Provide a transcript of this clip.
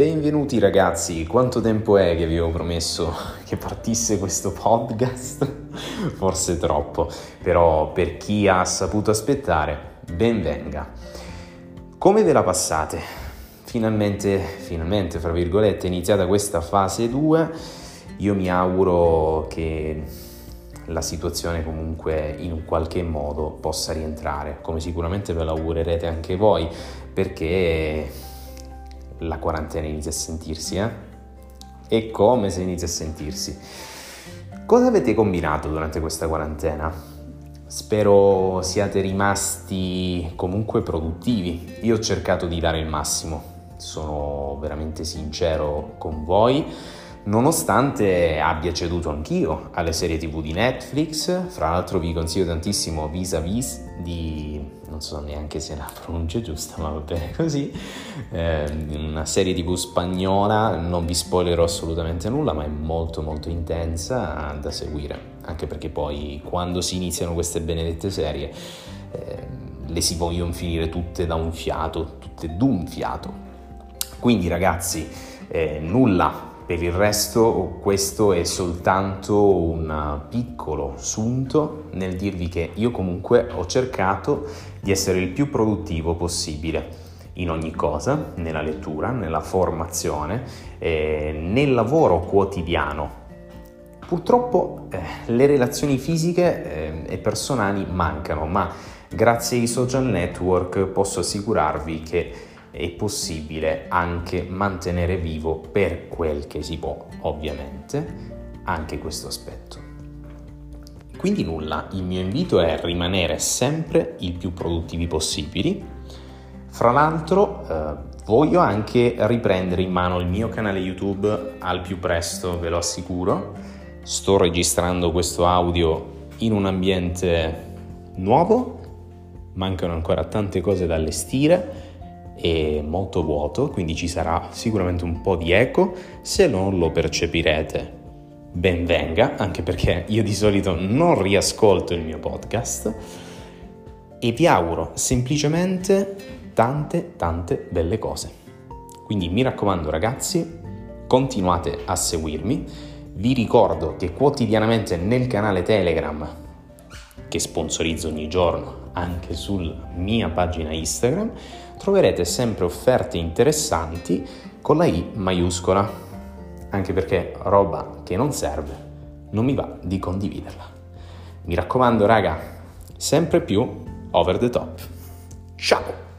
Benvenuti ragazzi, quanto tempo è che vi avevo promesso che partisse questo podcast? Forse troppo, però per chi ha saputo aspettare, benvenga. Come ve la passate? Finalmente, finalmente, fra virgolette, è iniziata questa fase 2. Io mi auguro che la situazione comunque in un qualche modo possa rientrare, come sicuramente ve l'augurerete anche voi, perché la quarantena inizia a sentirsi, eh? E come se inizia a sentirsi. Cosa avete combinato durante questa quarantena? Spero siate rimasti comunque produttivi. Io ho cercato di dare il massimo, sono veramente sincero con voi nonostante abbia ceduto anch'io alle serie tv di Netflix, fra l'altro vi consiglio tantissimo Vis a Vis di, non so neanche se la pronuncia giusta, ma va bene così, eh, una serie tv spagnola, non vi spoilerò assolutamente nulla, ma è molto molto intensa da seguire, anche perché poi quando si iniziano queste benedette serie eh, le si vogliono finire tutte da un fiato, tutte d'un fiato. Quindi ragazzi, eh, nulla per il resto questo è soltanto un piccolo sunto nel dirvi che io comunque ho cercato di essere il più produttivo possibile in ogni cosa, nella lettura, nella formazione, eh, nel lavoro quotidiano. Purtroppo eh, le relazioni fisiche eh, e personali mancano, ma grazie ai social network posso assicurarvi che è possibile anche mantenere vivo per quel che si può, ovviamente, anche questo aspetto. Quindi nulla, il mio invito è rimanere sempre il più produttivi possibili. Fra l'altro eh, voglio anche riprendere in mano il mio canale YouTube al più presto, ve lo assicuro. Sto registrando questo audio in un ambiente nuovo, mancano ancora tante cose da allestire è molto vuoto, quindi ci sarà sicuramente un po' di eco, se non lo percepirete. Ben venga, anche perché io di solito non riascolto il mio podcast. E vi auguro semplicemente tante tante belle cose. Quindi mi raccomando ragazzi, continuate a seguirmi, vi ricordo che quotidianamente nel canale Telegram che sponsorizzo ogni giorno anche sulla mia pagina Instagram, troverete sempre offerte interessanti con la I maiuscola, anche perché roba che non serve non mi va di condividerla. Mi raccomando raga, sempre più over the top. Ciao!